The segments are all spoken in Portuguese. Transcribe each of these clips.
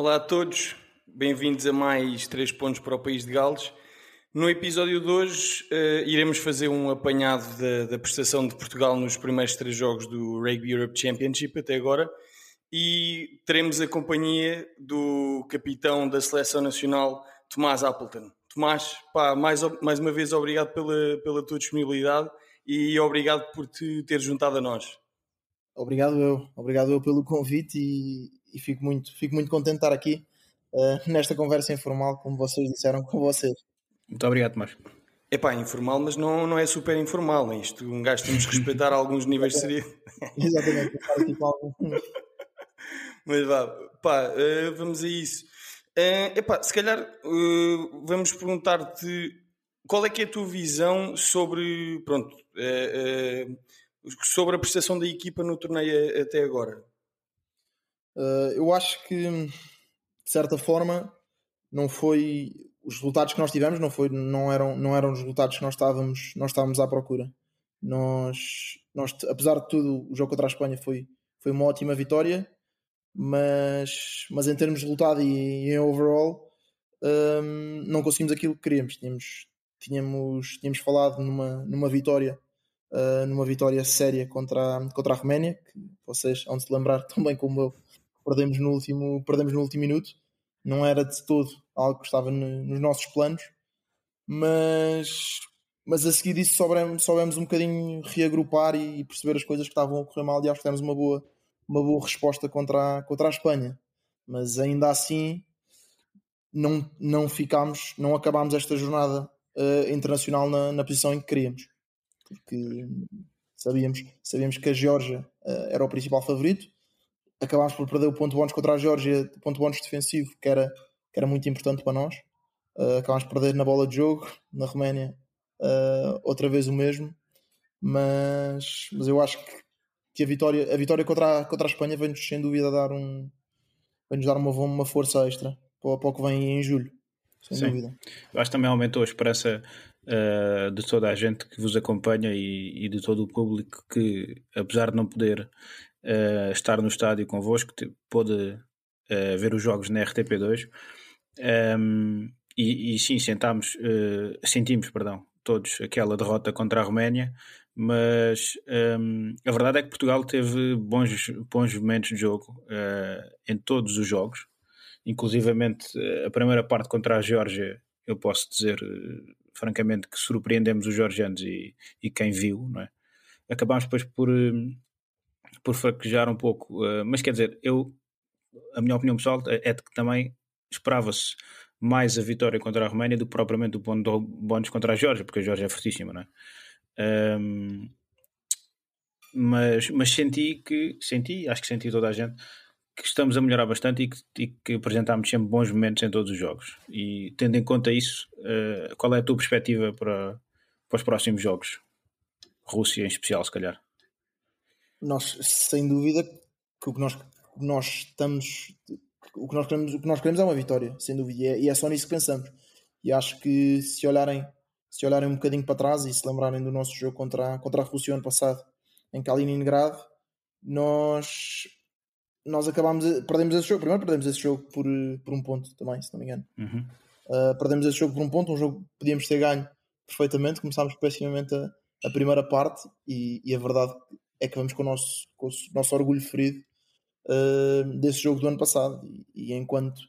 Olá a todos, bem-vindos a mais 3 pontos para o País de Gales. No episódio de hoje eh, iremos fazer um apanhado da, da prestação de Portugal nos primeiros três jogos do Rugby Europe Championship até agora e teremos a companhia do capitão da Seleção Nacional, Tomás Appleton. Tomás, pá, mais, mais uma vez obrigado pela, pela tua disponibilidade e obrigado por te ter juntado a nós. Obrigado eu, obrigado eu pelo convite e, e fico, muito, fico muito contente de estar aqui uh, nesta conversa informal, como vocês disseram com vocês. Muito obrigado, Tomás. É pá, informal, mas não, não é super informal. Né? Isto, um gajo temos que respeitar alguns níveis de seriedade. Exatamente, estar aqui com algum... Mas vá, pá, uh, vamos a isso. Uh, epá, se calhar uh, vamos perguntar-te qual é que é a tua visão sobre, pronto, uh, sobre a prestação da equipa no torneio até agora. Eu acho que, de certa forma, não foi os resultados que nós tivemos não foi não eram não eram os resultados que nós estávamos nós estávamos à procura nós nós apesar de tudo o jogo contra a Espanha foi foi uma ótima vitória mas, mas em termos de resultado e, em overall um, não conseguimos aquilo que queríamos. Tínhamos, tínhamos, tínhamos falado numa, numa vitória uh, numa vitória séria contra a, contra a Roménia, que vocês vão se lembrar tão bem como eu, perdemos no último, perdemos no último minuto. Não era de todo algo que estava no, nos nossos planos, mas, mas a seguir disso soubemos, soubemos um bocadinho reagrupar e, e perceber as coisas que estavam a correr mal e acho que uma boa, uma boa resposta contra a, contra a Espanha. Mas ainda assim não, não ficámos, não acabámos esta jornada uh, internacional na, na posição em que queríamos. Porque sabíamos, sabíamos que a Geórgia uh, era o principal favorito. Acabámos por perder o ponto bónus contra a Geórgia, o ponto bónus defensivo, que era, que era muito importante para nós. Uh, acabámos por perder na bola de jogo, na Roménia, outra vez o mesmo. Mas, mas eu acho que que a vitória, a vitória contra a, contra a Espanha vem-nos sem dúvida dar um vem-nos dar uma, uma força extra para, para o que vem em julho. Sem Sim. dúvida. Eu acho que também aumentou a esperança uh, de toda a gente que vos acompanha e, e, de todo o público que, apesar de não poder uh, estar no estádio convosco, pôde uh, ver os jogos na RTP2. Um, e, e, sim, sentámos, sentimos, perdão, todos aquela derrota contra a Roménia, mas um, a verdade é que Portugal teve bons, bons momentos de jogo uh, em todos os jogos, inclusivamente eh, a primeira parte contra a Geórgia, eu posso dizer uh, francamente que surpreendemos os georgianos e, e quem viu, não é? Acabámos depois por, uh, por fraquejar um pouco, mas quer dizer, eu, a minha opinião pessoal é de que também esperava-se mais a vitória contra a Roménia do que propriamente o bónus contra a Geórgia, porque a Geórgia é fortíssima, não é? Um, mas, mas senti que, senti, acho que senti toda a gente, que estamos a melhorar bastante e que, e que apresentámos sempre bons momentos em todos os jogos. E tendo em conta isso, uh, qual é a tua perspectiva para, para os próximos jogos? Rússia em especial, se calhar. Nós, sem dúvida, que o que nós, nós estamos. O que nós, queremos, o que nós queremos é uma vitória, sem dúvida, e é, e é só nisso que pensamos. E acho que se olharem se olharem um bocadinho para trás e se lembrarem do nosso jogo contra, a, contra a Rússia ano passado em Kaliningrado, nós, nós acabámos, perdemos esse jogo. Primeiro perdemos esse jogo por, por um ponto também, se não me engano. Uhum. Uh, perdemos esse jogo por um ponto, um jogo que podíamos ter ganho perfeitamente. Começámos pessimamente a, a primeira parte e, e, a verdade é que vamos com o nosso, com o nosso orgulho ferido uh, desse jogo do ano passado. E, e enquanto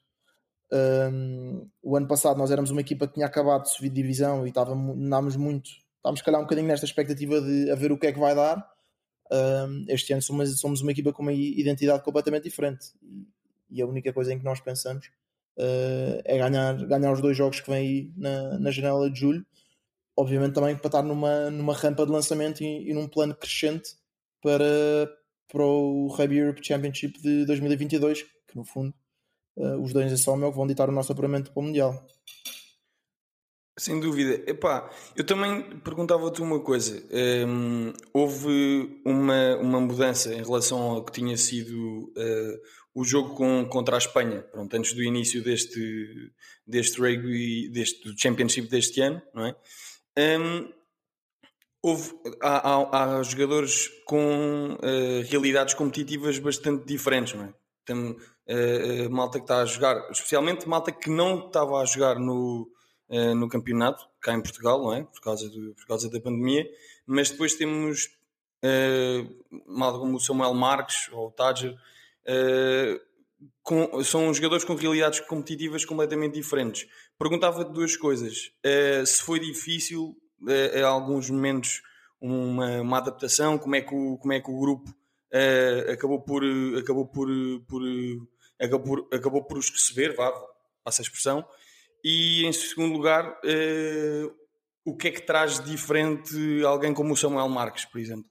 um, o ano passado nós éramos uma equipa que tinha acabado de subir de divisão e estávamos muito, estávamos calhar um bocadinho nesta expectativa de a ver o que é que vai dar. Um, este ano somos, somos uma equipa com uma identidade completamente diferente e a única coisa em que nós pensamos uh, é ganhar, ganhar os dois jogos que vêm aí na, na janela de julho. Obviamente também para estar numa, numa rampa de lançamento e, e num plano crescente para, para o Rugby Europe Championship de 2022 que no fundo uh, os dois em só meu vão ditar o nosso apuramento para o Mundial. Sem dúvida. Epá, eu também perguntava-te uma coisa. Um, houve uma, uma mudança em relação ao que tinha sido uh, o jogo com, contra a Espanha, pronto, antes do início deste, deste rugby, deste Championship deste ano, não é? Um, houve, há, há, há, jogadores com uh, realidades competitivas bastante diferentes, não é? Tem, uh, malta que está a jogar, especialmente malta que não estava a jogar no, uh, no campeonato, cá em Portugal, não é? Por causa, do, por causa da pandemia, mas depois temos malta como o Samuel Marques ou o Tadger, com, são jogadores com realidades competitivas completamente diferentes. Perguntava-te duas coisas. se foi difícil alguns momentos uma, uma, adaptação, como é que o, como é que o grupo uh, acabou por acabou por, por, acabou por acabou por os receber, vá, passa a expressão, e em segundo lugar, uh, o que é que traz de diferente alguém como o Samuel Marques, por exemplo?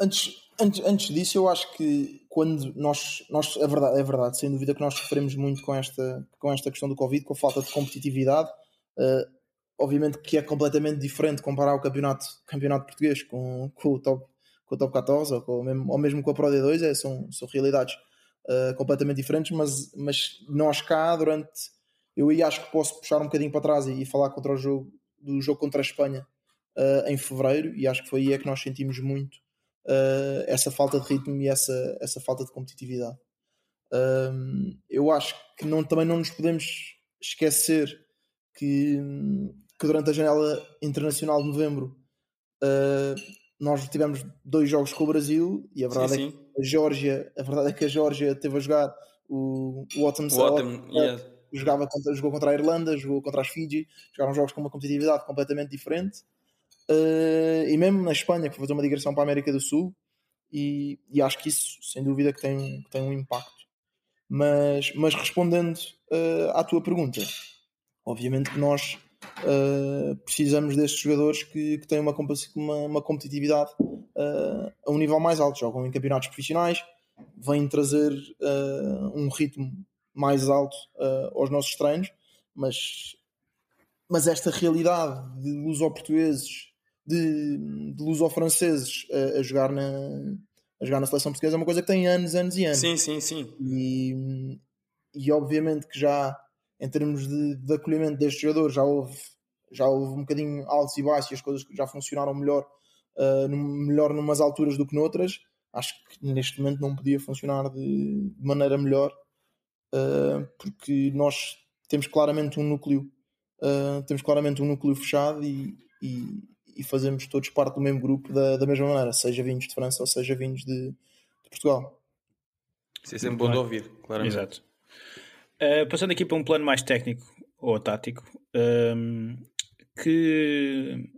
Antes, antes, antes disso, eu acho que quando nós, nós é, verdade, é verdade, sem dúvida que nós sofremos muito com esta, com esta questão do Covid, com a falta de competitividade. Uh, obviamente que é completamente diferente comparar o campeonato, campeonato português com, com, o, top, com o top 14 ou, com, mesmo, ou mesmo com a Pro D2, é, são, são realidades uh, completamente diferentes, mas, mas nós cá durante eu aí acho que posso puxar um bocadinho para trás e, e falar contra o jogo do jogo contra a Espanha uh, em fevereiro e acho que foi aí é que nós sentimos muito uh, essa falta de ritmo e essa, essa falta de competitividade. eu acho que não, também não nos podemos esquecer que que durante a janela internacional de novembro uh, nós tivemos dois jogos com o Brasil e a verdade sim, é que a Geórgia, a verdade é que a Geórgia teve a jogar o, o Autumn, o Autumn yeah. jogava contra, jogou contra a Irlanda, jogou contra as Fiji, jogaram jogos com uma competitividade completamente diferente. Uh, e mesmo na Espanha, que foi fazer uma digressão para a América do Sul, e, e acho que isso, sem dúvida, que tem, que tem um impacto. Mas, mas respondendo uh, à tua pergunta, obviamente que nós uh, precisamos destes jogadores que, que têm uma, uma, uma competitividade uh, a um nível mais alto, jogam em campeonatos profissionais, vêm trazer uh, um ritmo mais alto aos nossos treinos, mas, mas esta realidade de luso-portugueses, de, de luso-franceses a, a jogar na, a jogar na seleção portuguesa é uma coisa que tem anos, anos e anos. Sim, sim, sim. E, e obviamente que já em termos de, de acolhimento destes jogadores, já houve, já houve um bocadinho altos e baixos e as coisas já funcionaram melhor, uh, melhor numas alturas do que noutras. Acho que neste momento não podia funcionar de, de maneira melhor, uh, porque nós temos claramente um núcleo, uh, temos claramente um núcleo fechado e, e, e, fazemos todos parte do mesmo grupo da, da mesma maneira, seja vindos de França ou seja vindos de, de Portugal. Isso é sempre bom de ouvir, claramente. Exato. Uh, passando aqui para um plano mais técnico ou tático, um, ehm, que,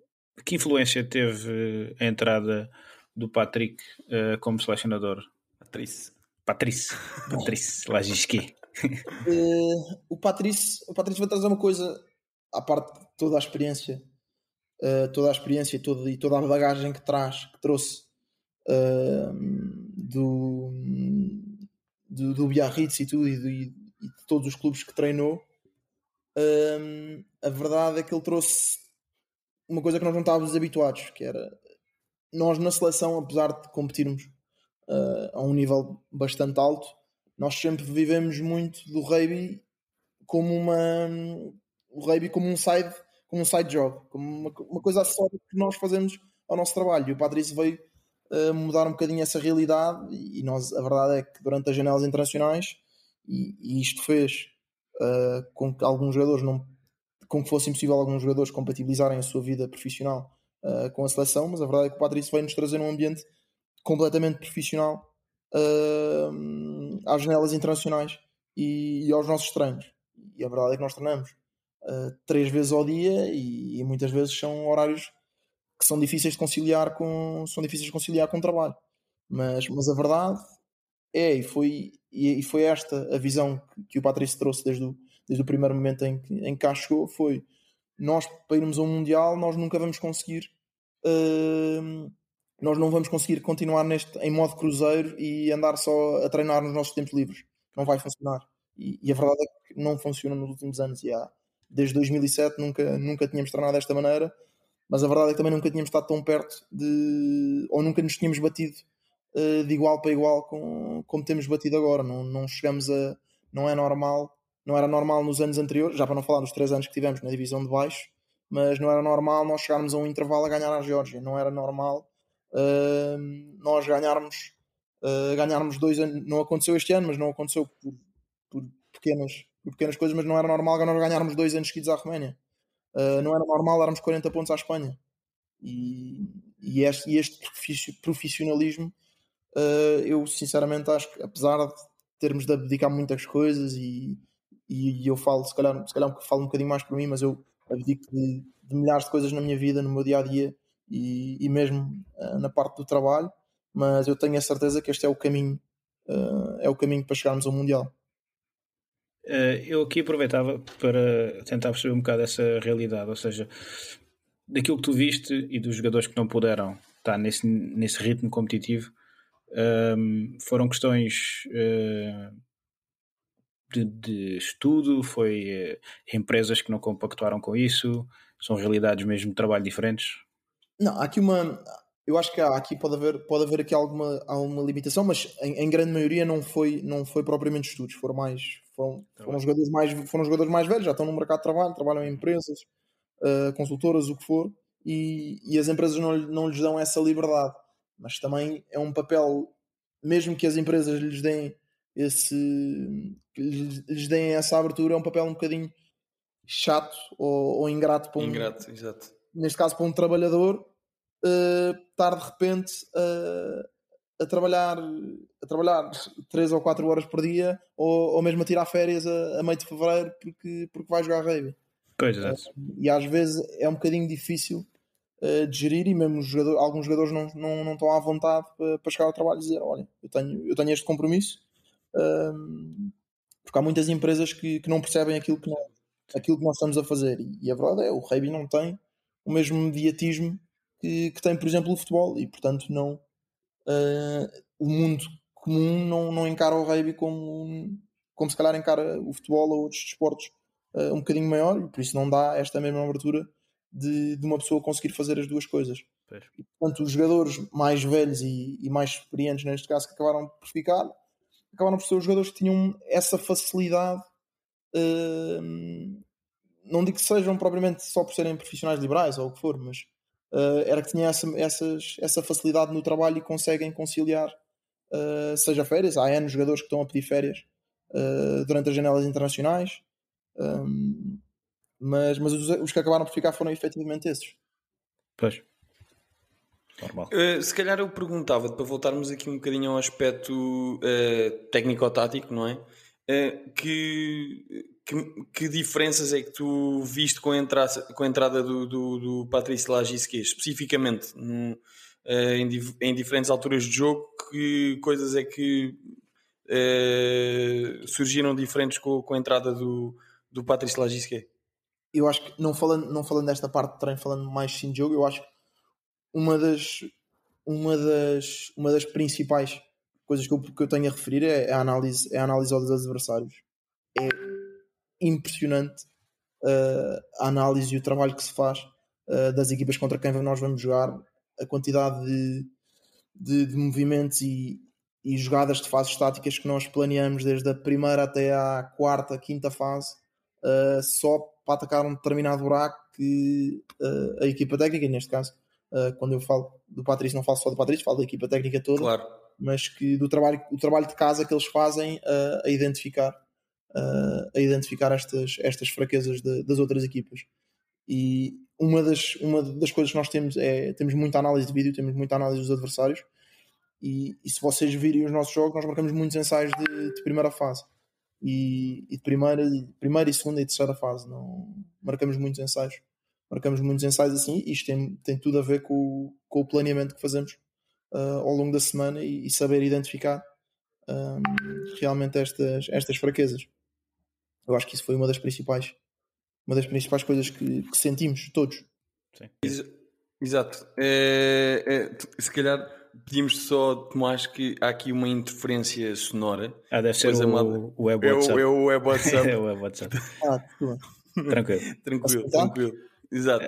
que influência teve a entrada do Patrick uh, como selecionador? Patrice. Patrice. Patrice Lagisque. uh, o Patrice, o Patrice vai trazer uma coisa à parte de toda a experiência, uh, toda a experiência toda, e toda a bagagem que traz, que trouxe uh, do, do, do Biarritz e tudo, e, do, e de todos os clubes que treinou, um, a verdade é que ele trouxe uma coisa que nós não estávamos habituados, que era nós na seleção, apesar de competirmos uh, a um nível bastante alto, nós sempre vivemos muito do rugby como uma o rugby como um side como um side job, como uma, uma coisa acessória que nós fazemos ao nosso trabalho. E o Patrício veio uh, mudar um bocadinho essa realidade e nós a verdade é que durante as janelas internacionais e, e isto fez uh, com que alguns jogadores não com que fosse impossível alguns jogadores compatibilizarem a sua vida profissional uh, com a seleção, mas a verdade é que o Patrício veio nos trazer um ambiente completamente profissional uh, às janelas internacionais e, e, aos nossos treinos. E a verdade é que nós treinamos três vezes ao dia e, e, muitas vezes são horários que são difíceis de conciliar com são difíceis de conciliar com o trabalho. Mas, mas a verdade é, e foi, e, foi esta a visão que o Patrício trouxe desde o, desde o primeiro momento em que, em que cá chegou, foi nós para irmos a um Mundial nós nunca vamos conseguir uh, nós não vamos conseguir continuar neste, em modo cruzeiro e andar só a treinar nos nossos tempos livres. Não vai funcionar. E, e a verdade é que não funciona nos últimos anos. E há, desde 2007 nunca, nunca tínhamos treinado desta maneira, mas a verdade é que também nunca tínhamos estado tão perto de. ou nunca nos tínhamos batido de igual para igual com, como temos batido agora. Não, não chegamos a. não é normal. Não era normal nos anos anteriores, já para não falar dos três anos que tivemos na divisão de baixo, mas não era normal nós chegarmos a um intervalo a ganhar a Geórgia. Não era normal uh, nós ganharmos, uh, ganharmos dois anos. Não aconteceu este ano, mas não aconteceu por, por, pequenas, por pequenas coisas. Mas não era normal nós ganharmos dois anos seguidos à Roménia. Uh, não era normal darmos 40 pontos à Espanha. E, e este, este profissionalismo, eu sinceramente acho que, apesar de termos de abdicar muitas coisas, e, e, eu falo, se calhar, se calhar falo um bocadinho mais por mim, mas eu abdico de, de milhares de coisas na minha vida, no meu dia a dia e, e mesmo uh, na parte do trabalho, mas eu tenho a certeza que este é o caminho, uh, é o caminho para chegarmos ao Mundial. Eu aqui aproveitava para tentar perceber um bocado essa realidade, ou seja, daquilo que tu viste e dos jogadores que não puderam estar nesse, nesse ritmo competitivo, um, foram questões uh, de, de, estudo, foi uh, empresas que não compactuaram com isso, são realidades mesmo de trabalho diferentes? Não, há aqui uma. Eu acho que há, aqui pode haver, pode haver aqui alguma, alguma limitação, mas em, em grande maioria não foi, não foi propriamente estudos, foram mais. Foram, tá foram, jogadores mais, foram jogadores mais velhos, já estão no mercado de trabalho, trabalham em empresas, uh, consultoras, o que for, e, e as empresas não, não lhes dão essa liberdade. Mas também é um papel, mesmo que as empresas lhes deem esse lhes, lhes deem essa abertura, é um papel um bocadinho chato ou, ou ingrato para um, ingrato, exato neste caso para um trabalhador, uh, estar de repente uh, a trabalhar a trabalhar 3 ou 4 horas por dia ou, ou mesmo a tirar férias a, a meio de fevereiro porque, porque vai jogar rugby. Pois é. E às vezes é um bocadinho difícil uh, de gerir e mesmo jogador, alguns jogadores não, não, não estão à vontade para, para chegar ao trabalho e dizer olha, eu tenho, eu tenho este compromisso uh, porque há muitas empresas que, que não percebem aquilo que, nós, aquilo que nós estamos a fazer. E, e a verdade é o rugby não tem o mesmo mediatismo que, que tem, por exemplo, o futebol, e portanto não uh, o mundo comum não, não encara o rugby como, como se calhar encara o futebol ou outros desportos uh, um bocadinho maior, e por isso não dá esta mesma abertura de, de uma pessoa conseguir fazer as duas coisas. E, portanto, os jogadores mais velhos e, e, mais experientes, neste caso, que acabaram por ficar, acabaram por ser os jogadores que tinham essa facilidade uh, não digo que sejam propriamente só por serem profissionais liberais ou o que for, mas uh, era que tinha essa, essas, essa facilidade no trabalho e conseguem conciliar, uh, seja férias, há N jogadores que estão a pedir férias uh, durante as janelas internacionais, um, mas, mas os, os, que acabaram por ficar foram efetivamente esses. Pois. Normal. Uh, se calhar eu perguntava para voltarmos aqui um bocadinho ao aspecto uh, técnico-tático, não é? Uh, que que, que, diferenças é que tu viste com a entrada, com a entrada do, do, do Patrício Lagisque, especificamente num, eh, em, em, diferentes alturas de jogo? Que coisas é que uh, surgiram diferentes com, com, a entrada do, do Patrício Lagisque? Eu acho que, não falando, não falando desta parte de treino, falando mais sim de jogo, eu acho que uma das, uma das, uma das principais coisas que eu, que eu tenho a referir é a análise, é a análise aos adversários. É impressionante uh, a análise e o trabalho que se faz uh, das equipas contra quem nós vamos jogar, a quantidade de, de, de movimentos e, e, jogadas de fases estáticas que nós planeamos desde a primeira até à quarta, quinta fase, uh, só para atacar um determinado buraco que a equipa técnica, neste caso, quando eu falo do Patrício, não falo só do Patrício, falo da equipa técnica toda, claro. mas que do trabalho, o trabalho de casa que eles fazem a identificar uh, a identificar estas, estas fraquezas de, das outras equipas. E uma das, uma das coisas que nós temos é temos muita análise de vídeo, temos muita análise dos adversários. E, e se vocês virem os nossos jogos, nós marcamos muitos ensaios de, de primeira fase e, e, de primeira, primeira e segunda e terceira fase. Não marcamos muitos ensaios, marcamos muitos ensaios assim. Isto tem, tem tudo a ver com, com o planeamento que fazemos uh, ao longo da semana e, e saber identificar um, realmente estas, estas fraquezas. Eu acho que isso foi uma das principais, uma das principais coisas que, que sentimos todos. Sim. Exato. É, é, se calhar pedimos só, Tomás, que há aqui uma interferência sonora. Ah, deve ser o, o, o web é WhatsApp. É o web WhatsApp. é o web WhatsApp. Ah. Tranquilo. tranquilo, tranquilo. Exato.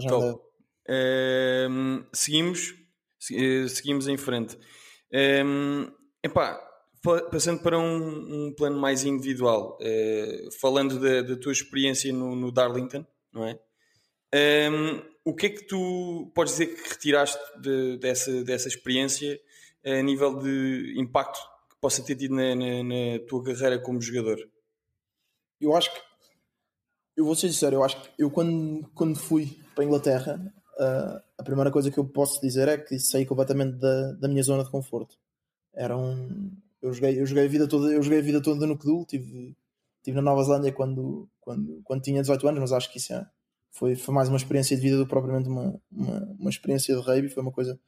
Já Top. Ehm, seguimos, se- eh, seguimos em frente. Ehm, epá, passando para um, um plano mais individual, eh, falando da, da tua experiência no, no Darlington, não é? Ehm, o que é que tu podes dizer que retiraste de- dessa, dessa experiência a nível de impacto que possa ter tido na, na- na tua carreira como jogador? Eu acho que. Eu vou ser sincero, eu acho que eu quando, quando fui para a Inglaterra, ah, a primeira coisa que eu posso dizer é que saí completamente da, da minha zona de conforto. Era um. Eu joguei, eu joguei a vida toda, eu joguei a vida toda no Kedul, tive, tive na Nova Zelândia quando, quando, quando tinha 18 anos, mas acho que isso é, foi, foi mais uma experiência de vida do que propriamente uma, uma, uma experiência de rugby, foi uma coisa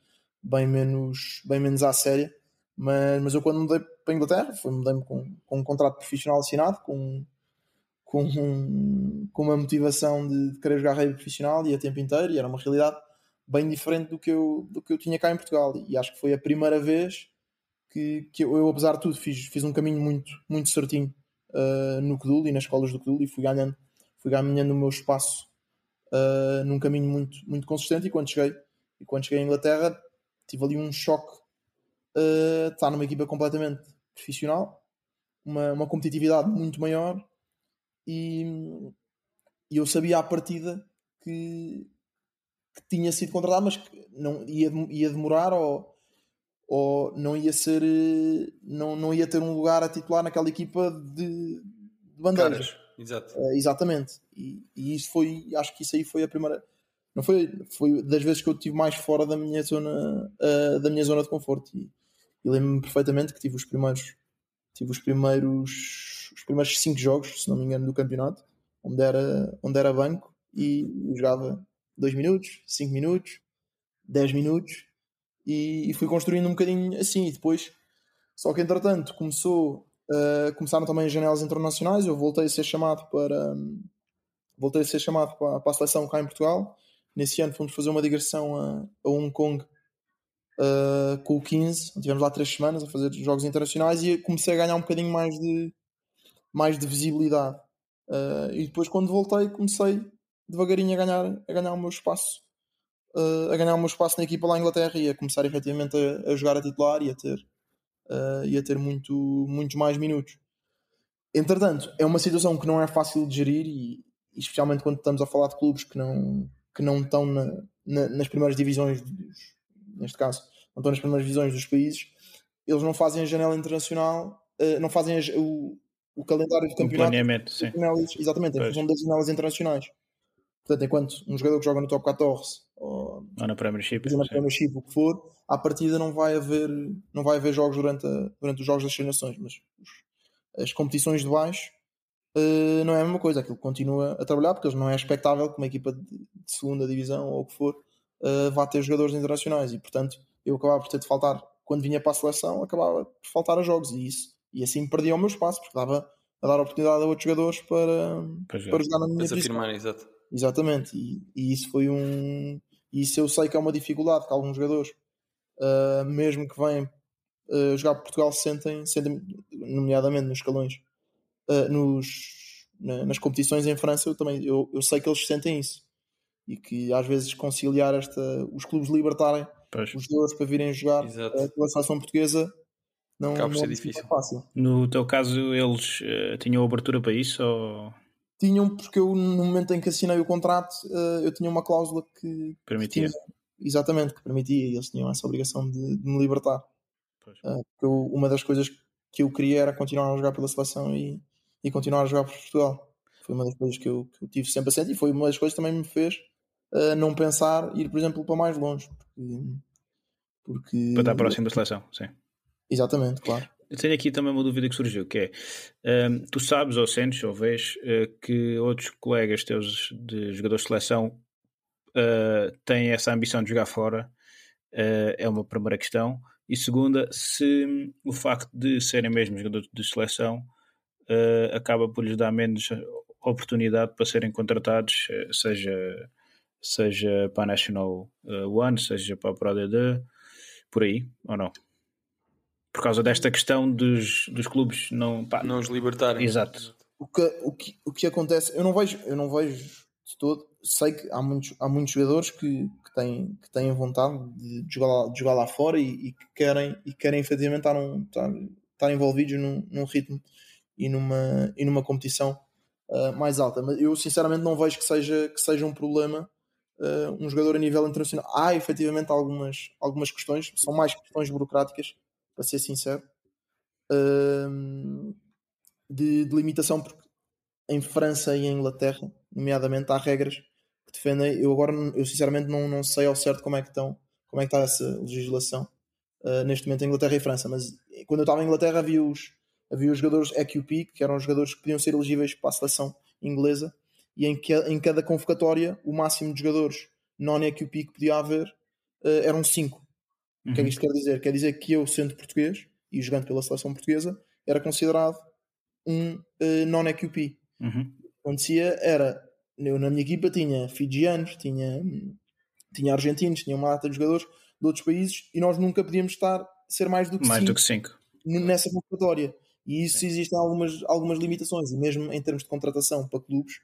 bem menos, bem menos à séria. Mas, mas eu quando mudei para a Inglaterra, mudei-me com, com um contrato profissional assinado, com, com, um- com uma motivação de, de querer jogar rugby profissional e a tempo inteiro, e era uma realidade bem diferente do que eu, do que eu tinha cá em Portugal. E acho que foi a primeira vez que, que eu, eu, apesar de tudo, fiz, fiz um caminho muito, muito certinho uh, no Kedul e nas escolas do Kedul e fui ganhando, fui ganhando o meu espaço uh, num caminho muito, muito consistente. E quando cheguei, e quando cheguei à Inglaterra, tive ali um choque uh, estar numa equipa completamente profissional, uma, uma competitividade muito maior e, e eu sabia à partida que, que tinha sido contratado, mas que não ia, ia demorar ou, ou não ia ser não, não ia ter um lugar a titular naquela equipa de, de bandeja. Exato. Eh, exatamente. E, e isso foi, acho que isso aí foi a primeira. Não foi, foi das vezes que eu estive mais fora da minha zona, eh, da minha zona de conforto. E, e lembro-me perfeitamente que tive os primeiros, tive os primeiros, os primeiros cinco jogos, se não me engano, do campeonato, onde era, onde era banco e jogava 2 minutos, 5 minutos, 10 minutos e, e fui construindo um bocadinho assim. E depois, só que entretanto, começou, uh, começaram também as janelas internacionais. Eu voltei a ser chamado para, voltei a ser chamado para, para a seleção cá em Portugal. Nesse ano fomos fazer uma digressão a, a Hong Kong uh, com o 15. Tivemos lá três semanas a fazer jogos internacionais e comecei a ganhar um bocadinho mais de, mais de visibilidade. Uh, e depois, quando voltei, comecei devagarinho a ganhar, a ganhar o meu espaço. A ganhar o meu espaço na equipa lá em Inglaterra e a começar efetivamente a, a jogar a titular e a ter, uh, e a ter muito, muitos mais minutos. Entretanto, é uma situação que não é fácil de gerir e, especialmente quando estamos a falar de clubes que não, que não estão na, na, nas primeiras divisões, dos, neste caso, não estão nas primeiras divisões dos países, eles não fazem a janela internacional, uh, não fazem a, o, o calendário de Um campeonato. planeamento, sim. janelas- exatamente, em função das janelas internacionais. Portanto, enquanto um jogador que joga no top 14 ou Ou na Premiership. na. Premiership, o que for, à partida não vai haver, não vai haver jogos durante, a- durante os jogos das Seis nações, mas os- as competições de baixo eh, não é a mesma coisa, aquilo continua a trabalhar, porque não é expectável que uma equipa de, de segunda divisão ou o que for eh, vá ter jogadores internacionais e portanto eu acabava por ter de faltar quando vinha para a seleção, acabava por faltar a jogos e isso, e assim perdia o meu espaço, porque dava a dar oportunidade a outros jogadores para, Para jogar. para jogar na minha Para se divisão. afirmar, exato. Exatamente, e, e isso foi um. Isso eu sei que é uma dificuldade que alguns jogadores, ah, mesmo que venham ah, jogar por Portugal, sentem, sentem nomeadamente nos escalões, ah, nos, na- nas competições em França, eu também eu, eu sei que eles sentem isso. E que às vezes conciliar esta, os clubes libertarem Pois. os jogadores para virem jogar pela seleção portuguesa não, não ser é difícil. fácil. No teu caso, eles tinham abertura para isso? Ou Tinham, porque eu no momento em que assinei o contrato, ah, eu tinha uma cláusula que, permitia? tinha- exatamente, que permitia, e eles tinham essa obrigação de, de me libertar. Pois. Porque eu- uma das coisas que eu queria era continuar a jogar pela seleção e, e continuar a jogar por Portugal. Foi uma das coisas que eu, que eu tive sempre a sentir e foi uma das coisas que também me fez ah, não pensar ir, por exemplo, para mais longe. Porque, porque- Para estar próximo da seleção, sim. Exatamente, claro. Eu tenho aqui também uma dúvida que surgiu, que é, ehm, tu sabes ou sentes ou vês eh, que outros colegas teus de jogadores de seleção eh, têm essa ambição de jogar fora? Eh, é uma primeira questão. E segunda, se o facto de serem mesmo jogadores de seleção acaba por lhes dar menos oportunidade para serem contratados, seja seja para a National uh, One, seja para a Pro DD, por aí, ou não? Por causa desta questão dos, dos clubes não. Pá, Não os libertarem. Exato. O que, o, que, o que acontece, eu não vejo, eu não vejo de todo, sei que há muitos, há muitos jogadores que, que, têm, que têm vontade de jogar lá, de jogar lá fora e, e que querem, e querem efetivamente estar, num, estar, estar envolvidos num, num ritmo e numa, e numa competição uh, mais alta. Mas eu sinceramente não vejo que seja, que seja um problema uh, um jogador a nível internacional. Há efetivamente algumas, algumas questões, são mais questões burocráticas, para ser sincero. Uh, de, de, limitação, porque em França e em Inglaterra, nomeadamente, há regras que defendem. Eu agora, eu sinceramente, não, não sei ao certo como é que estão, como é que está essa legislação uh, neste momento em Inglaterra e França, mas quando eu estava em Inglaterra havia os, havia os jogadores EQP, que eram os jogadores que podiam ser elegíveis para a seleção inglesa, e em, que, em cada convocatória o máximo de jogadores non-EQP que podia haver uh, eram 5. Uhum. O que é que isto quer dizer? Quer dizer que eu, sendo português e jogando pela seleção portuguesa, era considerado um uh, non-EQP. Uhum. O que acontecia era, eu na minha equipa tinha fijianos, tinha, tinha argentinos, tinha uma data de jogadores de outros países e nós nunca podíamos estar ser mais do que mais cinco do que 5 nessa convocatória. E isso existem algumas, algumas limitações, e mesmo em termos de contratação para clubes,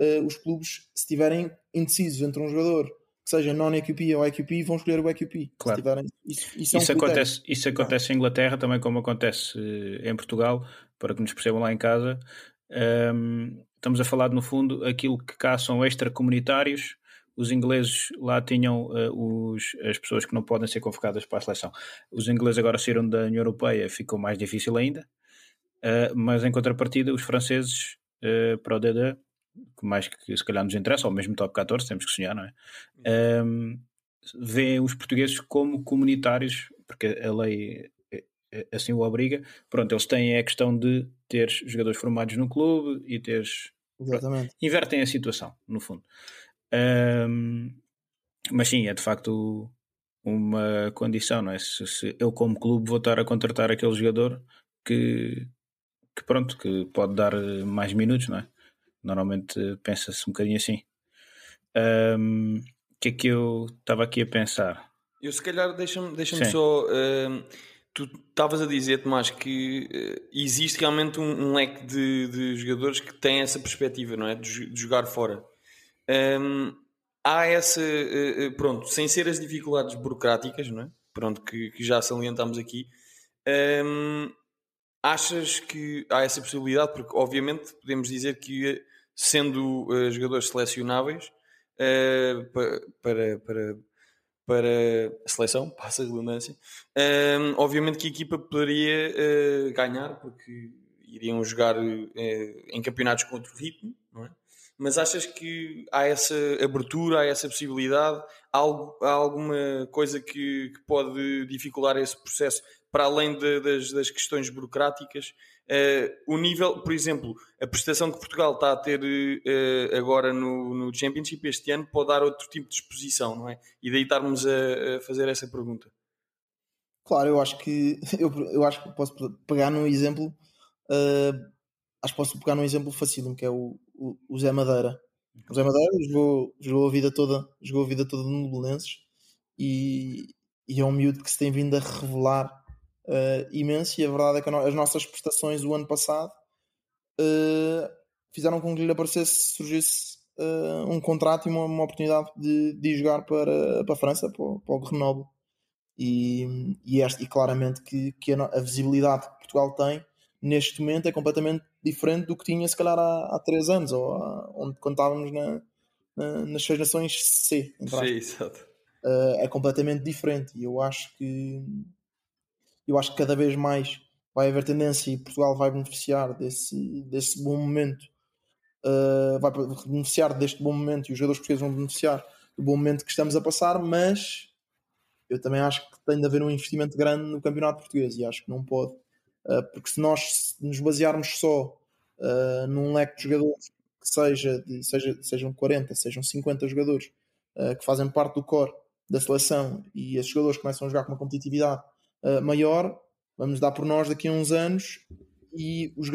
uh, os clubes, se estiverem indecisos entre um jogador que seja non-EQP ou EQP, vão escolher o EQP. Claro. Tiverem, isso, isso, é isso um acontece, isso acontece em Inglaterra também, como acontece em Portugal, para que nos percebam lá em casa. Um, estamos a falar, no fundo, aquilo que cá são extracomunitários. Os ingleses lá tinham uh, os, as pessoas que não podem ser convocadas para a seleção. Os ingleses agora saíram da União Europeia, ficou mais difícil ainda. Uh, mas em contrapartida, os franceses uh, para o DD, que mais que se calhar nos interessa, ou mesmo top 14, temos que sonhar, não é? Um, veem os portugueses como comunitários, porque a lei assim o obriga. Pronto, eles têm a questão de ter jogadores formados no clube e teres. Exatamente. Invertem a situação, no fundo. Um, mas sim, é de facto uma condição, não é? Se, se, eu, como clube, vou estar a contratar aquele jogador que, que pronto, que pode dar mais minutos, não é? Normalmente pensa-se um bocadinho assim. O um, que é que eu estava aqui a pensar? Eu, se calhar, deixa-me deixa só. Uh, tu estavas a dizer, Tomás, que uh, existe realmente um, um leque de, de, jogadores que têm essa perspectiva, não é? De, de jogar fora. Um, há essa, uh, pronto, sem ser as dificuldades burocráticas, não é? Pronto, que, que já salientámos aqui. Achas que há essa possibilidade? Porque, obviamente, podemos dizer que, sendo uh, jogadores selecionáveis para, para, para para a seleção, passa a redundância. Um, obviamente que a equipa poderia uh, ganhar, porque iriam jogar uh, em campeonatos com outro ritmo, não é? Mas achas que há essa abertura, há essa possibilidade? Há, algo, há alguma coisa que, que, pode dificultar esse processo para além de, das, das, questões burocráticas? Uh, o nível, por exemplo, a prestação que Portugal está a ter uh, agora no, no Championship este ano pode dar outro tipo de exposição, não é? E daí estarmos a, a fazer essa pergunta. Claro, eu acho que eu, eu acho que posso pegar num exemplo. Uh, acho que posso pegar num exemplo facílimo que é o, o, o Zé Madeira. O Zé Madeira jogou, jogou a vida toda, jogou a vida toda no Belenenses e, e é um miúdo que se tem vindo a revelar uh, imenso. E a verdade é que as nossas prestações do ano passado uh, fizeram com que lhe aparecesse, surgisse uh, um contrato e uma, uma oportunidade de, de jogar para, para a França, para, para o Grenoble. E, e, este, e claramente que, que a, a visibilidade que Portugal tem neste momento é completamente diferente do que tinha se calhar há, há três anos, ou há, onde quando estávamos na, na, nas seis nações C. Sim, exato. Uh, é completamente diferente e eu acho que eu acho que cada vez mais vai haver tendência e Portugal vai beneficiar desse, desse bom momento. Uh, vai beneficiar deste bom momento e os jogadores portugueses vão beneficiar do bom momento que estamos a passar, mas eu também acho que tem de haver um investimento grande no campeonato português e acho que não pode uh, porque se nós nos basearmos só uh, num leque de jogadores que seja, de, seja sejam 40, sejam 50 jogadores que fazem parte do core da seleção e esses jogadores começam a jogar com uma competitividade uh, maior, vamos dar por nós daqui a uns anos e, os,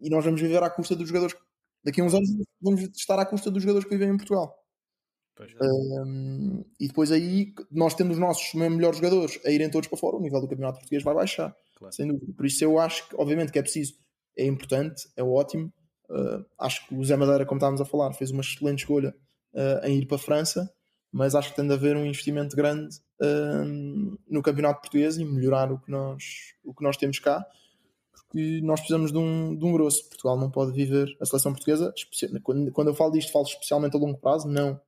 e nós vamos viver à custa dos jogadores. Daqui a uns anos vamos estar à custa dos jogadores que vivem em Portugal. Um, e depois aí nós temos os nossos melhores jogadores a irem todos para fora, o nível do campeonato português vai baixar, claro. sem dúvida. Por isso eu acho que, obviamente, que é preciso, é importante, é ótimo. Uh, acho que o Zé Madeira, como estávamos a falar, fez uma excelente escolha uh, em ir para a França, mas acho que tem de haver um investimento grande uh, no campeonato português e melhorar o que nós, o que nós temos cá, porque nós precisamos de um, de um grosso. Portugal não pode viver a seleção portuguesa, quando, quando eu falo disto, falo especialmente a longo prazo, não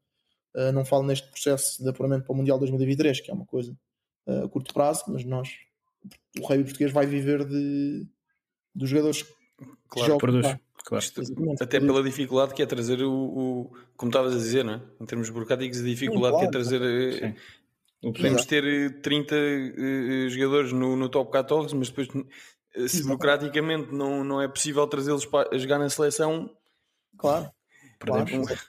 Uh, não falo neste processo de apuramento para o Mundial 2023, que é uma coisa uh, a curto prazo, mas nós, o rei português vai viver de, dos jogadores claro, que jogam. Claro. Até pela dificuldade que é trazer o, o, como estavas a dizer, não é? em termos burocráticos, a dificuldade Sim, claro. que é trazer. Eh. Podemos ter 30 uh, jogadores no, no top 14, mas depois, se burocraticamente não, não é possível trazê-los a jogar na seleção, claro, perdemos claro.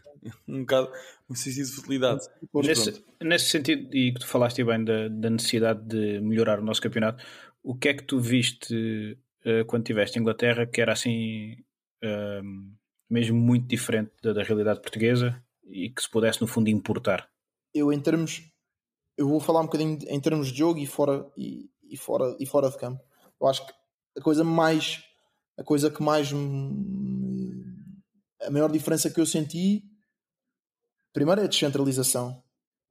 Um, um bocado um sentido de futilidade. Nesse, nesse, sentido, e que tu falaste bem da, da, necessidade de melhorar o nosso campeonato, o que é que tu viste uh, quando estiveste em Inglaterra que era assim uh, mesmo muito diferente da, da, realidade portuguesa e que se pudesse no fundo importar? Eu em termos eu vou falar um bocadinho em termos de jogo e fora e, e fora e fora de campo. Eu acho que a coisa mais a coisa que mais a maior diferença que eu senti primeiro é a descentralização,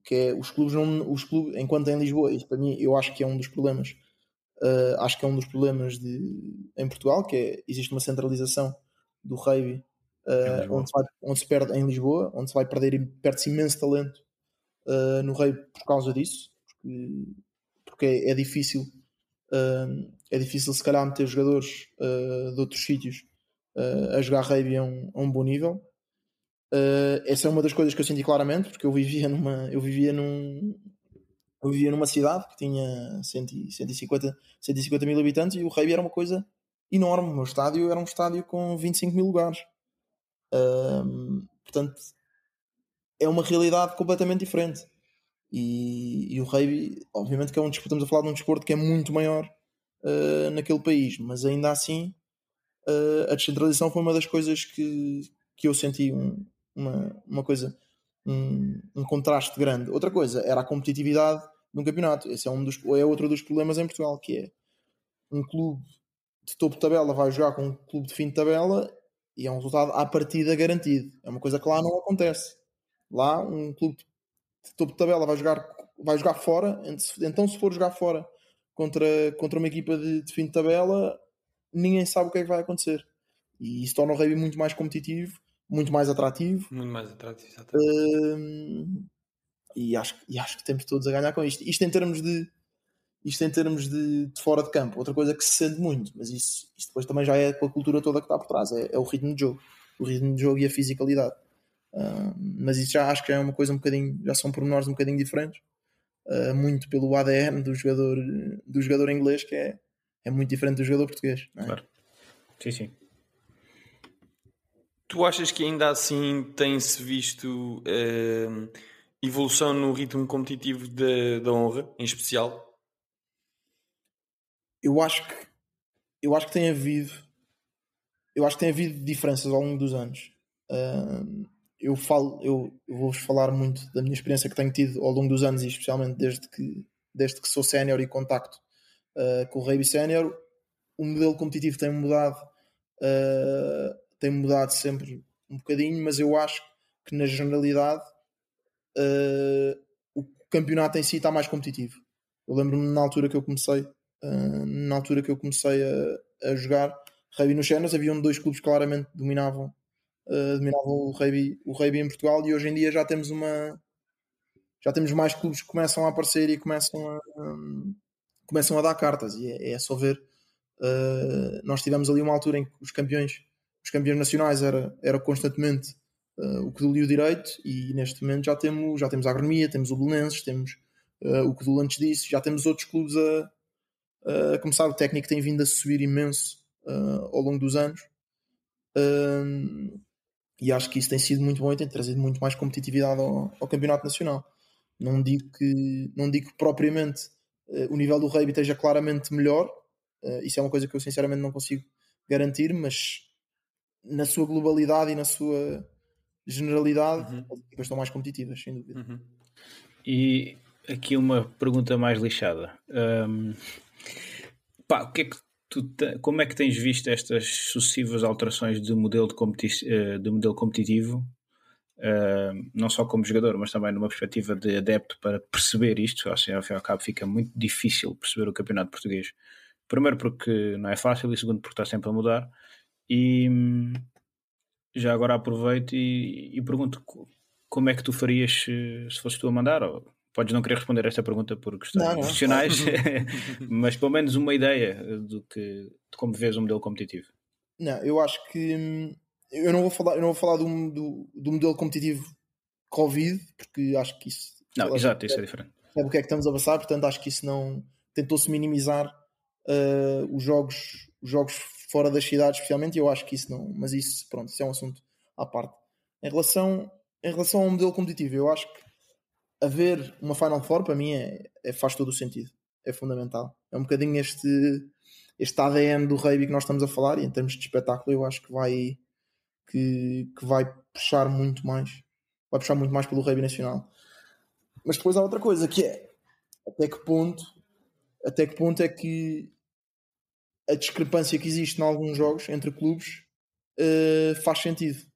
que é os clubes não, os clubes, enquanto em Lisboa, isso para mim eu acho que é um dos problemas, uh, acho que é um dos problemas de, em Portugal, que é, existe uma centralização do rugby uh, onde, se vai, onde se perde em Lisboa, onde se vai perder perde-se imenso talento uh, no rugby por causa disso, porque, porque é, é difícil é difícil se calhar meter jogadores de outros sítios a jogar rugby a um, a um bom nível Uh, essa é uma das coisas que eu senti claramente, porque eu vivia numa, eu vivia num, eu vivia numa cidade que tinha 100, 150, 150 mil habitantes e o rugby era uma coisa enorme. O meu estádio era um estádio com 25 mil lugares. Uh, portanto, é uma realidade completamente diferente. E, e o rugby, obviamente, que é um desporto, estamos a falar de um desporto que é muito maior uh, naquele país, mas ainda assim a descentralização foi uma das coisas que, que eu senti um, uma, uma coisa, um, um, contraste grande. Outra coisa era a competitividade de um campeonato. Esse é, um dos, é outro dos problemas em Portugal, que é um clube de topo de tabela vai jogar com um clube de fim de tabela e é um resultado à partida garantido. É uma coisa que lá não acontece. Lá um clube de topo de tabela vai jogar, vai jogar fora, então se for jogar fora contra, contra uma equipa de, de fim de tabela, ninguém sabe o que é que vai acontecer. E isso torna o rugby muito mais competitivo muito mais atrativo. Muito mais atrativo, exatamente. e, acho, e acho que temos todos a ganhar com isto. Isto em termos de isto em termos de, de, fora de campo, outra coisa que se sente muito, mas isso, isso depois também já é com a cultura toda que está por trás, é, é o ritmo de jogo, o ritmo de jogo e a fisicalidade. Uh, mas isso já acho que é uma coisa um bocadinho, já são pormenores um bocadinho diferentes, uh, muito pelo ADN do jogador, do jogador inglês, que é, é muito diferente do jogador português. É? Claro. Sim, sim. Tu achas que ainda assim tem-se visto uh, evolução no ritmo competitivo da honra, em especial? Eu acho que eu acho que tem havido eu acho que tem havido diferenças ao longo dos anos. Uh, eu falo, eu, vou-vos falar muito da minha experiência que tenho tido ao longo dos anos e especialmente desde que, desde que sou sénior e contacto uh, com o Rugby Sénior, o modelo competitivo tem mudado uh, tem mudado sempre um bocadinho, mas eu acho que na generalidade uh, o campeonato em si está mais competitivo. Eu lembro-me na altura que eu comecei, na altura que eu comecei a, a jogar rugby nos Chenas, havia dois clubes que claramente dominavam, uh, dominavam o, rugby, o rugby em Portugal e hoje em dia já temos uma já temos mais clubes que começam a aparecer e começam a, um, começam a dar cartas e é, é só ver uh, nós tivemos ali uma altura em que os campeões os campeões nacionais era, era constantemente uh, o Codul e o Direito, e neste momento já temos, já temos a Agronomia, temos o Belenenses, temos uh, o Codul antes disso, já temos outros clubes a, a começar. O técnico tem vindo a subir imenso ao longo dos anos. E acho que isso tem sido muito bom e tem trazido muito mais competitividade ao, ao campeonato nacional. Não digo que, não digo que propriamente o nível do rugby esteja claramente melhor, isso é uma coisa que eu sinceramente não consigo garantir, mas na sua globalidade e na sua generalidade, Uhum. as equipas estão mais competitivas, sem dúvida. Uhum. E aqui uma pergunta mais lixada. Hum, pá, o que é que te- como é que tens visto estas sucessivas alterações de modelo, de competi- eh, de modelo competitivo, hum, não só como jogador, mas também numa perspectiva de adepto para perceber isto? Assim, ao fim e ao cabo, fica muito difícil perceber o campeonato português. Primeiro, porque não é fácil, e segundo, porque está sempre a mudar. E hum, já agora aproveito e, e pergunto co- como é que tu farias se, se fosses tu a mandar? Ou podes não querer responder esta pergunta por questões Não, não. profissionais, mas pelo menos uma ideia do que, de como vês o modelo competitivo. Não, eu acho que hum, eu não vou falar, eu não vou falar do, do, do modelo competitivo Covid, porque acho que isso Não, exato, isso é diferente. sabe o que é que estamos a passar, portanto acho que isso não tentou-se minimizar uh, os jogos os jogos fora das cidades especialmente e eu acho que isso não, mas isso pronto, isso é um assunto à parte. Em relação, em relação ao modelo competitivo, eu acho que haver uma Final Four para mim é, é- faz todo o sentido, é fundamental. É um bocadinho este, este ADN do rugby que nós estamos a falar e em termos de espetáculo eu acho que vai que, que vai puxar muito mais vai puxar muito mais pelo rugby nacional. Mas depois há outra coisa que é até que ponto até que ponto é que a discrepância que existe em alguns jogos entre clubes eh, faz sentido.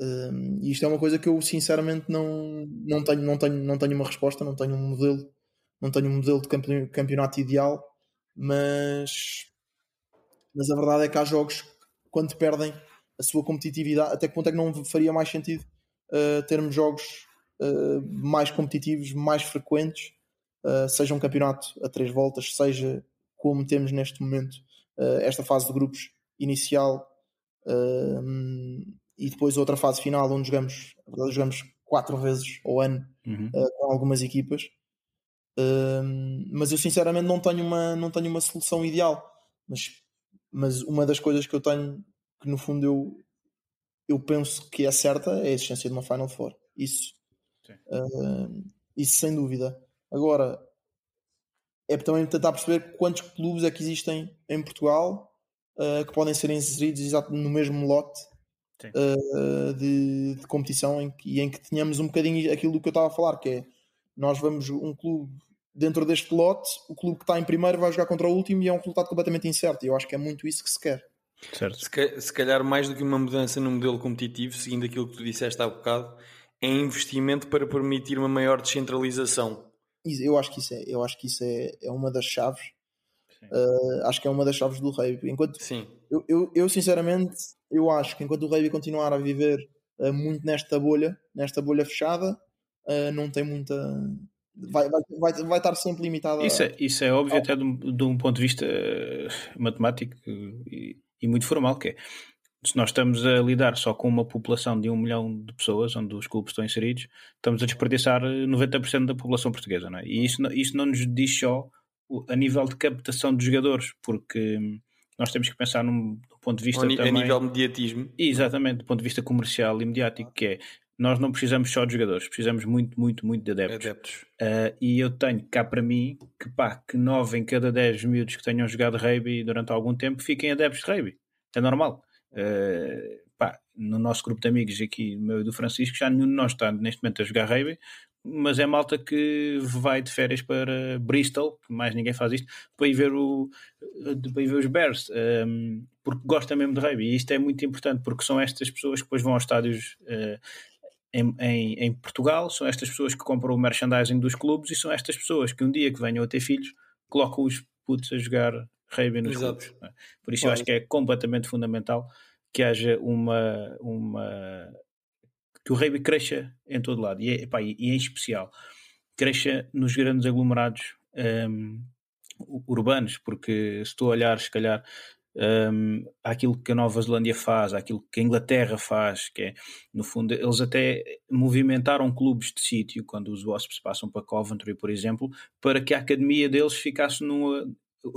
E isto é uma coisa que eu sinceramente não, não, tenho, não, tenho, não tenho uma resposta, não tenho um modelo, não tenho um modelo de campe- campeonato ideal, mas, mas a verdade é que há jogos que, quando perdem a sua competitividade, até que ponto é que não faria mais sentido uh, termos jogos uh, mais competitivos, mais frequentes, uh, seja um campeonato a três voltas, seja como temos neste momento esta fase de grupos inicial e depois outra fase final onde jogamos, jogamos quatro vezes ao ano Uhum. uh, com algumas equipas. Um, mas eu sinceramente não tenho uma, não tenho uma solução ideal. Mas, mas uma das coisas que eu tenho que no fundo eu, eu penso que é certa é a existência de uma Final Four. Isso, uh, isso sem dúvida. Agora é também tentar perceber quantos clubes é que existem em Portugal uh, que podem ser inseridos exato no mesmo lote. Uh, de, de competição em que, e em que tenhamos um bocadinho aquilo do que eu estava a falar, que é nós vamos um clube dentro deste lote, o clube que está em primeiro vai jogar contra o último e é um resultado completamente incerto. E eu acho que é muito isso que se quer. Certo. Se, ca- se calhar mais do que uma mudança no modelo competitivo, seguindo aquilo que tu disseste há bocado, é investimento para permitir uma maior descentralização. Eu acho que isso é, eu acho que isso é, é uma das chaves. Uh, acho que é uma das chaves do rugby. Enquanto Sim. eu, eu, eu, sinceramente eu acho que enquanto o rugby continuar a viver uh, muito nesta bolha, nesta bolha fechada, uh, não tem muita. Vai, vai, vai, vai estar sempre limitado. a- Isso é, isso é óbvio até de um, de um ponto de vista matemático e, e muito formal, que é se nós estamos a lidar só com uma população de um milhão de pessoas, onde os clubes estão inseridos, estamos a desperdiçar eh, 90% da população portuguesa, não é? E isso, não- isso não nos diz só a nível de captação de jogadores, porque hum, nós temos que pensar num, do ponto de vista ni- também... A nível mediatismo. Exatamente, do ponto de vista comercial e mediático, que é nós não precisamos só de jogadores, precisamos muito, muito, muito de adeptos. Adeptos. Uh, e eu tenho cá para mim que pá, que 9 em cada 10 miúdos que tenham jogado rugby durante algum tempo fiquem adeptos de rugby. É normal. Uh, pá, no nosso grupo de amigos aqui, meu e do Francisco, já nenhum de nós está neste momento a jogar rugby, mas é malta que vai de férias para Bristol, que mais ninguém faz isto, para ir ver, o, para ir ver os Bears, um, porque gosta mesmo de rugby. E isto é muito importante, porque são estas pessoas que depois vão aos estádios uh, em, em, em, Portugal, são estas pessoas que compram o merchandising dos clubes e são estas pessoas que um dia que venham a ter filhos colocam os putos a jogar rugby nos Exato. clubes. é? Por isso eu acho que é completamente fundamental que haja uma, uma que o rugby cresça em todo lado e, epá, e, e em especial cresça nos grandes aglomerados um, urbanos, porque se tu olhares, se calhar, um, aquilo que a Nova Zelândia faz, aquilo que a Inglaterra faz, que é, no fundo, eles até movimentaram clubes de sítio, quando os Wasps passam para Coventry, por exemplo, para que a academia deles ficasse numa.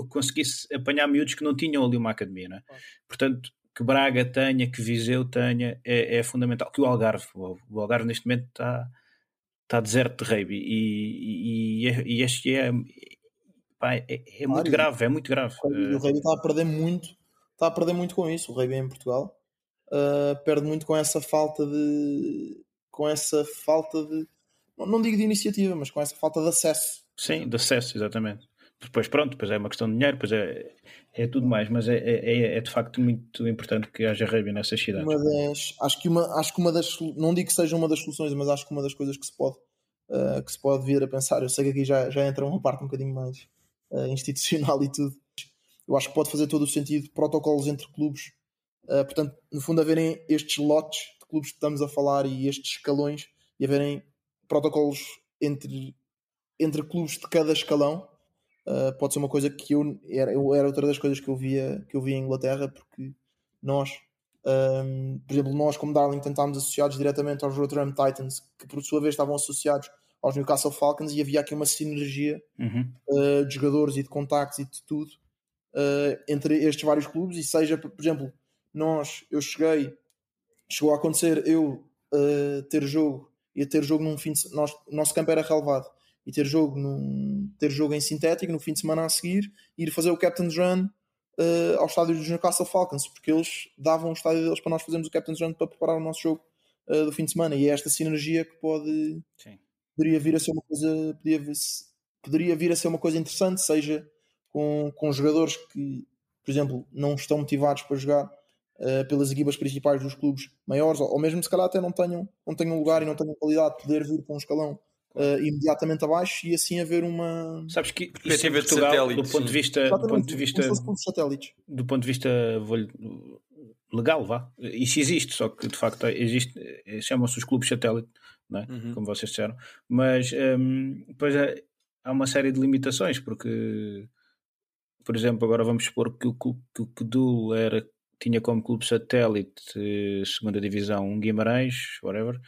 conseguisse apanhar miúdos que não tinham ali uma academia, é? Portanto, que Braga tenha, que Viseu tenha, é, é fundamental. Que o Algarve, o Algarve neste momento está, está deserto de rugby e, e, e este é, pá, é, é muito grave, é muito grave. O rugby está a perder muito, está a perder muito com isso. O rugby em Portugal uh, perde muito com essa falta de. com essa falta de. Não digo de iniciativa, mas com essa falta de acesso. Sim, de acesso, exatamente. Depois, pronto, depois é uma questão de dinheiro, depois é, é tudo mais, mas é, é, é de facto muito importante que haja rugby nessas cidades. Uma das, acho, que uma, acho que uma das, não digo que seja uma das soluções, mas acho que uma das coisas que se pode, uh, que se pode vir a pensar, eu sei que aqui já, já entra uma parte um bocadinho mais uh, institucional e tudo, eu acho que pode fazer todo o sentido, protocolos entre clubes, uh, portanto, no fundo, haverem estes lotes de clubes que estamos a falar e estes escalões e haverem protocolos entre, entre clubes de cada escalão uh, pode ser uma coisa que eu era, eu era outra das coisas que eu via que eu via em Inglaterra porque nós um, por exemplo nós como Darling tentámos associados diretamente aos Rotherham Titans que por sua vez estavam associados aos Newcastle Falcons e havia aqui uma sinergia uhum. uh, de jogadores e de contactos e de tudo uh, entre estes vários clubes e seja por exemplo nós eu cheguei chegou a acontecer eu ter jogo ia ter jogo num fim de, nós, o nosso campo era relevado e ter jogo, num, ter jogo em sintético no fim de semana a seguir e ir fazer o Captain's Run uh, ao estádio dos Newcastle Falcons, porque eles davam o estádio deles para nós fazermos o Captain's Run para preparar o nosso jogo uh, do fim de semana. E é esta sinergia que pode Sim. poderia vir a ser uma coisa poderia vir, poderia vir a ser uma coisa interessante, seja com, com jogadores que, por exemplo, não estão motivados para jogar uh, pelas equipas principais dos clubes maiores, ou, ou mesmo se calhar até não tenham, não tenham lugar e não tenham qualidade de poder vir com um escalão uh, imediatamente abaixo e assim haver uma sabes que perspectiva de satélite do ponto de vista do ponto de vista satélites. do ponto de vista legal vá isso existe só que de facto existe eh, chamam-se os clubes satélite não é? Uhum. como vocês disseram mas um, depois é, há uma série de limitações porque por exemplo agora vamos supor que o clube que o Kedul era tinha como clube satélite eh, segunda divisão um Guimarães whatever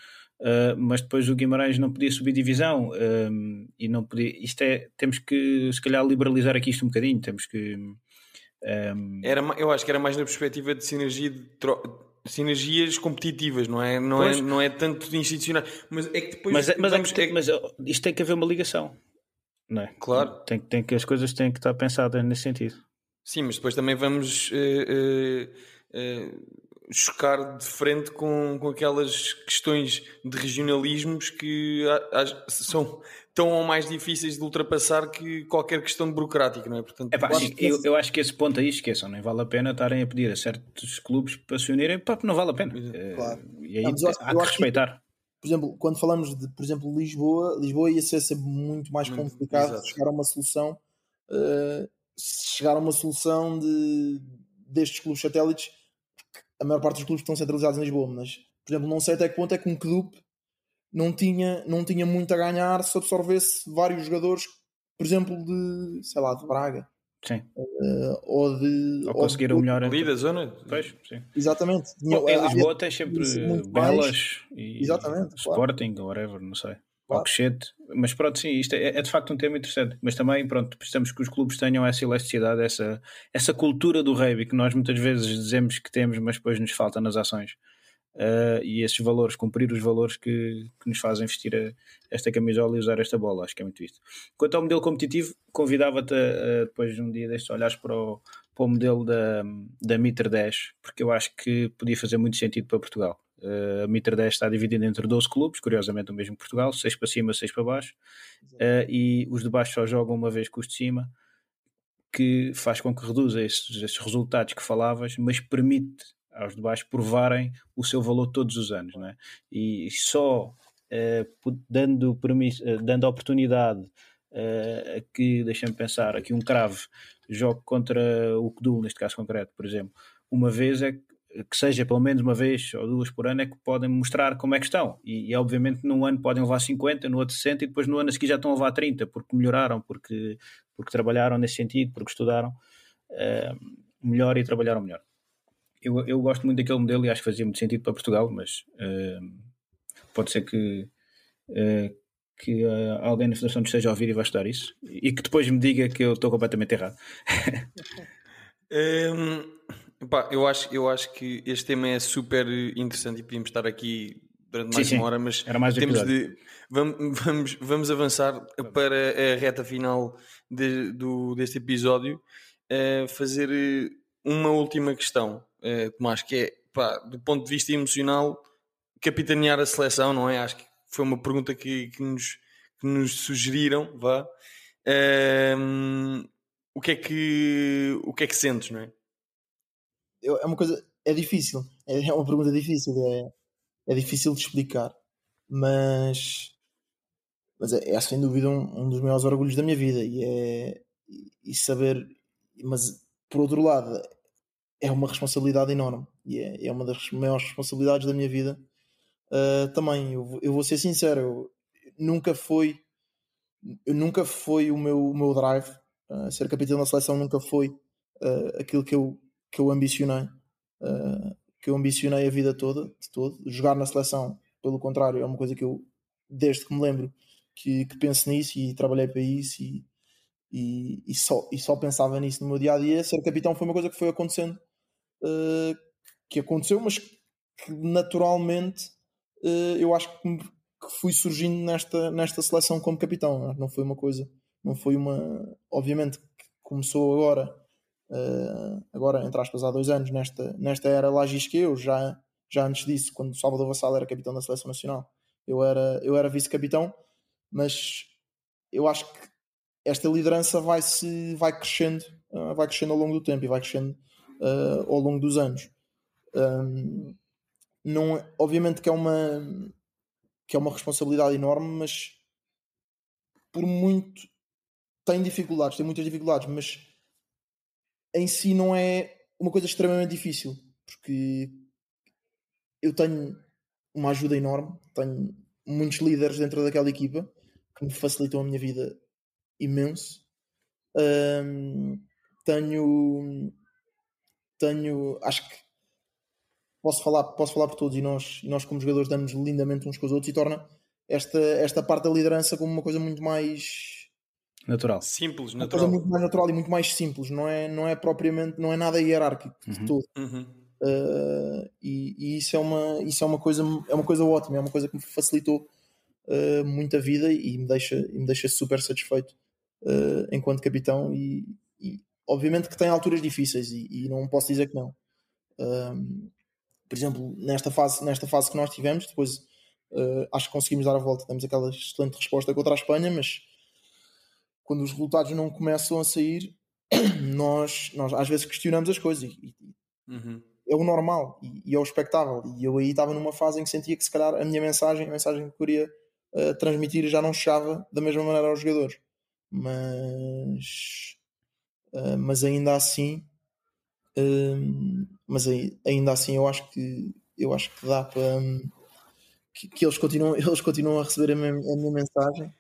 Uh, mas depois o Guimarães não podia subir divisão um, e não podia. Isto é, temos que se calhar liberalizar aqui isto um bocadinho, temos que. Um... Era, eu acho que era mais na perspectiva de sinergia de tro... sinergias competitivas, não é? Não, é, não é tanto de institucional, mas é que depois. Mas, é, mas, vamos, é que, mas isto tem que haver uma ligação, não é? Claro. Tem, tem que, as coisas têm que estar pensadas nesse sentido. Sim, mas depois também vamos. Uh, uh, chocar de frente com, com aquelas questões de regionalismos que são tão ou mais difíceis de ultrapassar que qualquer questão burocrática, não é? Portanto, Epá, eu, acho eu, eu, acho que esse ponto aí esqueçam, nem vale a pena estarem a pedir a certos clubes para se unirem, pá, não vale a pena. Eh, claro. E aí não, há que respeitar. Que, por exemplo, quando falamos de, por exemplo, Lisboa, Lisboa ia ser sempre muito mais muito, complicado exato. chegar a uma solução, uh, chegar a uma solução de, destes clubes satélites a maior parte dos clubes estão centralizados em Lisboa, mas, por exemplo, não sei até que ponto é que um clube não tinha, não tinha muito a ganhar se absorvesse vários jogadores, por exemplo, de, sei lá, de Braga. Sim. Uh, ou de. Ou conseguir o melhor. Ali da zona. Pois, sim. Exatamente. Em Lisboa tem sempre Belas e Exatamente, Sporting claro. ou whatever, não sei. Claro. Mas pronto, sim, isto é, é, de facto um tema interessante. Mas também, pronto, precisamos que os clubes tenham essa elasticidade, essa, essa cultura do rugby que nós muitas vezes dizemos que temos, mas depois nos falta nas ações. Uh, e esses valores, cumprir os valores que, que nos fazem vestir a, esta camisola e usar esta bola, acho que é muito isto. Quanto ao modelo competitivo, convidava-te a, depois de um dia destes olhares para o, para o modelo da, da Mitre 10, porque eu acho que podia fazer muito sentido para Portugal. Uh, a Mitre 10 está dividida entre 12 clubes, curiosamente o mesmo Portugal, 6 para cima, 6 para baixo, uh, e os de baixo só jogam uma vez com os de cima, que faz com que reduza esses, esses resultados que falavas, mas permite aos de baixo provarem o seu valor todos os anos, né? e só uh, dando, permisso, dando oportunidade a que, deixem-me pensar, aqui um crave jogue contra o Kdul, neste caso concreto, por exemplo, uma vez é que que seja pelo menos uma vez ou duas por ano é que podem mostrar como é que estão. E, e, obviamente num ano podem levar 50, no outro 60 e depois no ano a seguir já estão a levar 30 porque melhoraram, porque, porque trabalharam nesse sentido, porque estudaram uh, melhor e trabalharam melhor. Eu, eu gosto muito daquele modelo e acho que fazia muito sentido para Portugal, mas uh, pode ser que, uh, que alguém na Federação esteja a ouvir e vai estudar isso e que depois me diga que eu estou completamente errado. um... Epá, eu, acho, eu acho que este tema é super interessante e podíamos estar aqui durante mais sim, uma hora, mas Era mais temos de vamos, vamos, vamos avançar para a reta final de, do, deste episódio, uh, fazer uma última questão, uh, Tomás, que é pá, do ponto de vista emocional, capitanear a seleção, não é? Acho que foi uma pergunta que, que, nos, que nos sugeriram, vá. Um, o que é que o que é que sentes, não é? É uma coisa, é difícil, é uma pergunta difícil, é, é difícil de explicar, mas, mas é, é sem dúvida um, um, dos maiores orgulhos da minha vida e é e saber, mas por outro lado é uma responsabilidade enorme e é, é uma das maiores responsabilidades da minha vida uh, também. Eu, eu, vou ser sincero, eu, nunca foi nunca foi o meu, o meu drive. Uh, ser capitão da seleção nunca foi uh, aquilo que eu, que eu ambicionei. Uh, que eu ambicionei a vida toda, de todo. Jogar na seleção, pelo contrário, é uma coisa que eu, desde que me lembro, que, que penso nisso e trabalhei para isso e, e, e, só, e só pensava nisso no meu dia a dia. Ser capitão foi uma coisa que foi acontecendo, que aconteceu, mas que naturalmente eu acho que que fui surgindo nesta, nesta seleção como capitão. Não foi uma coisa, não foi uma. Obviamente começou agora, uh, agora, entre aspas, há dois anos, nesta, nesta era que eu, já, já antes disso, quando Salvador Vassal era capitão da seleção nacional, eu era, eu era vice-capitão, mas eu acho que esta liderança vai, -se, vai crescendo, uh, vai crescendo ao longo do tempo e vai crescendo uh, ao longo dos anos. Um, não, é, obviamente que é uma que é uma responsabilidade enorme, mas por muito tem dificuldades, tem muitas dificuldades, mas em si não é uma coisa extremamente difícil, porque eu tenho uma ajuda enorme, tenho muitos líderes dentro daquela equipa que me facilitam a minha vida imenso. Um, tenho tenho acho que posso falar, posso falar por todos e nós, e nós como jogadores damos lindamente uns com os outros e torna esta, esta parte da liderança como uma coisa muito mais natural, simples, uma natural. coisa muito mais natural e muito mais simples, não é, não é propriamente, não é nada hierárquico uhum. de todo. Uhum. Uh, e, e, isso é uma isso é uma coisa é uma coisa ótima, é uma coisa que me facilitou uh, muito a vida e me deixa, e me deixa super satisfeito uh, enquanto capitão e, e, obviamente que tem alturas difíceis e, e não posso dizer que não por exemplo, nesta fase, nesta fase que nós tivemos, depois uh, acho que conseguimos dar a volta, temos aquela excelente resposta contra a Espanha, mas quando os resultados não começam a sair, nós, nós às vezes questionamos as coisas e, uhum. é o normal e, e, é o expectável. E eu aí estava numa fase em que sentia que se calhar a minha mensagem, a mensagem que eu queria uh, transmitir já não chegava da mesma maneira aos jogadores. Mas, uh, mas ainda assim um, mas aí, ainda assim eu acho que eu acho que dá para um, que, que, eles continuam eles continuam a receber a minha, a minha mensagem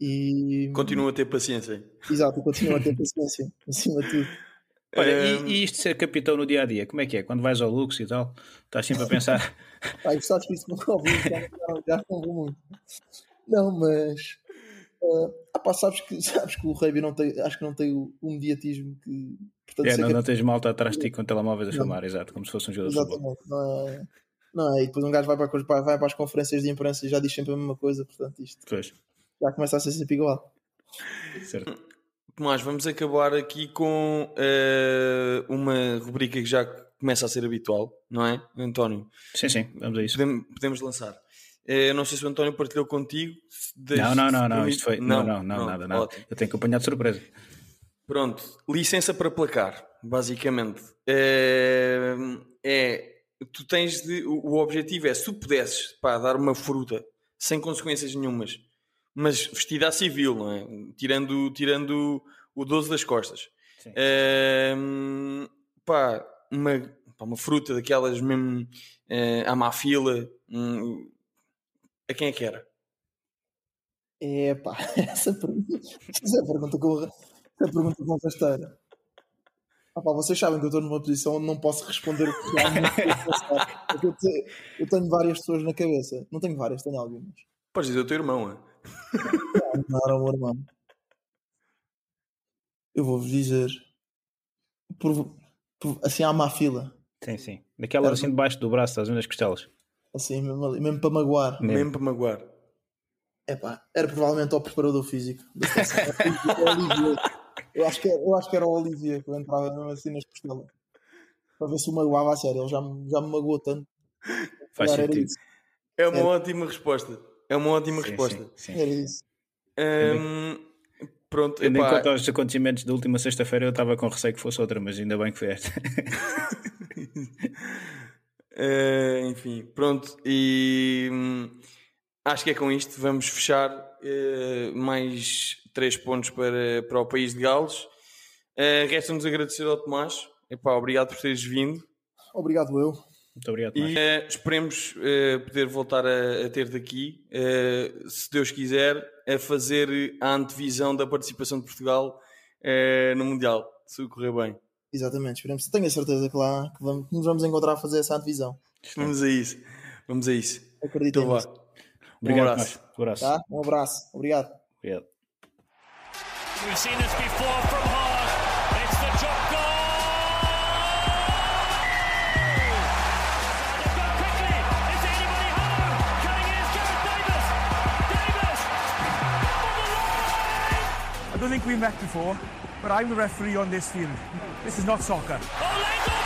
e continuam a ter paciência exato, continuam a ter paciência acima de tudo Olha, um... e, e, isto de ser capitão no dia a dia, como é que é? Quando vais ao Lux e tal, estás sempre a pensar. Ai, sabes que isso não ouvi, já, já não vou muito. Não, mas uh, ah, pá, sabes que, sabes que o Rei não tem, acho que não tem o, o mediatismo que Portanto, é, não, não tens malta atrás de ti com telemóveis a filmar, exato, como se fosse um jogo Exatamente. de futebol. Não é, não é, e depois um gajo vai para, vai para as conferências de imprensa e já diz sempre a mesma coisa, portanto isto pois. Já começa a ser sempre igual. Certo. Tomás, vamos acabar aqui com uh, uma rubrica que já começa a ser habitual, não é, António? Sim, sim, vamos a isso. Podemos, podemos lançar. Uh, não sei se o António partilhou contigo. Não, não, não, não, isto foi. Não, não, não, não nada, nada. Eu tenho que apanhar de surpresa. Pronto, licença para placar, basicamente. É, é tu tens de. O objetivo é, se tu pudesses pá, dar uma fruta sem consequências nenhumas, mas vestida a civil, não é? Tirando, tirando o 12 das costas. É, pá, uma, pá, uma fruta daquelas mesmo é, à má fila. Hum, a quem é que era? É pá, essa pergunta, essa pergunta que eu a pergunta com rasteira. Ah, pá, vocês sabem que eu estou numa posição onde não posso responder o que realmente eu, tenho, eu tenho várias pessoas na cabeça. Não tenho várias, tenho algumas. Podes dizer o teu irmão, é? Não, não era o meu irmão. Eu vou-vos dizer. Por, por, assim há má fila. Sim, sim. Daquela assim debaixo do braço, estás vendo as costelas. Assim, mesmo, ali, mesmo para magoar. Mesmo, mesmo para magoar. É pá, era provavelmente o preparador físico. Eu acho que, eu acho que era o Olivier que entrava mesmo assim nas costelas. para ver se o magoava a sério. Ele já, me- já me magoou tanto. Faz sentido. É uma É. ótima resposta. É uma ótima Sim, resposta. sim, sim. Era isso. Ahm, pronto, Tendo em conta os acontecimentos da última sexta-feira, eu estava com receio que fosse outra, mas ainda bem que foi esta. eh, enfim, pronto. E hum, acho que é com isto. Vamos fechar eh, mais três pontos para, para o país de Gales. Eh, Resta-nos agradecer ao Tomás. Epá, obrigado por teres vindo. Obrigado eu. Muito obrigado, Tomás. E eh, esperemos eh, poder voltar a, a ter-te aqui, eh, se Deus quiser, a fazer a antevisão da participação de Portugal no Mundial, se correr bem. Exatamente, esperemos. Tenho a certeza que lá que, vamos, que nos vamos encontrar a fazer essa antevisão. Vamos a isso. Vamos a isso. Acreditem Então vá. Obrigado, um abraço. Um abraço. Tá? Um abraço. Obrigado. Obrigado. Don't think we met before, but I'm the referee on this field. This is not soccer. Oh!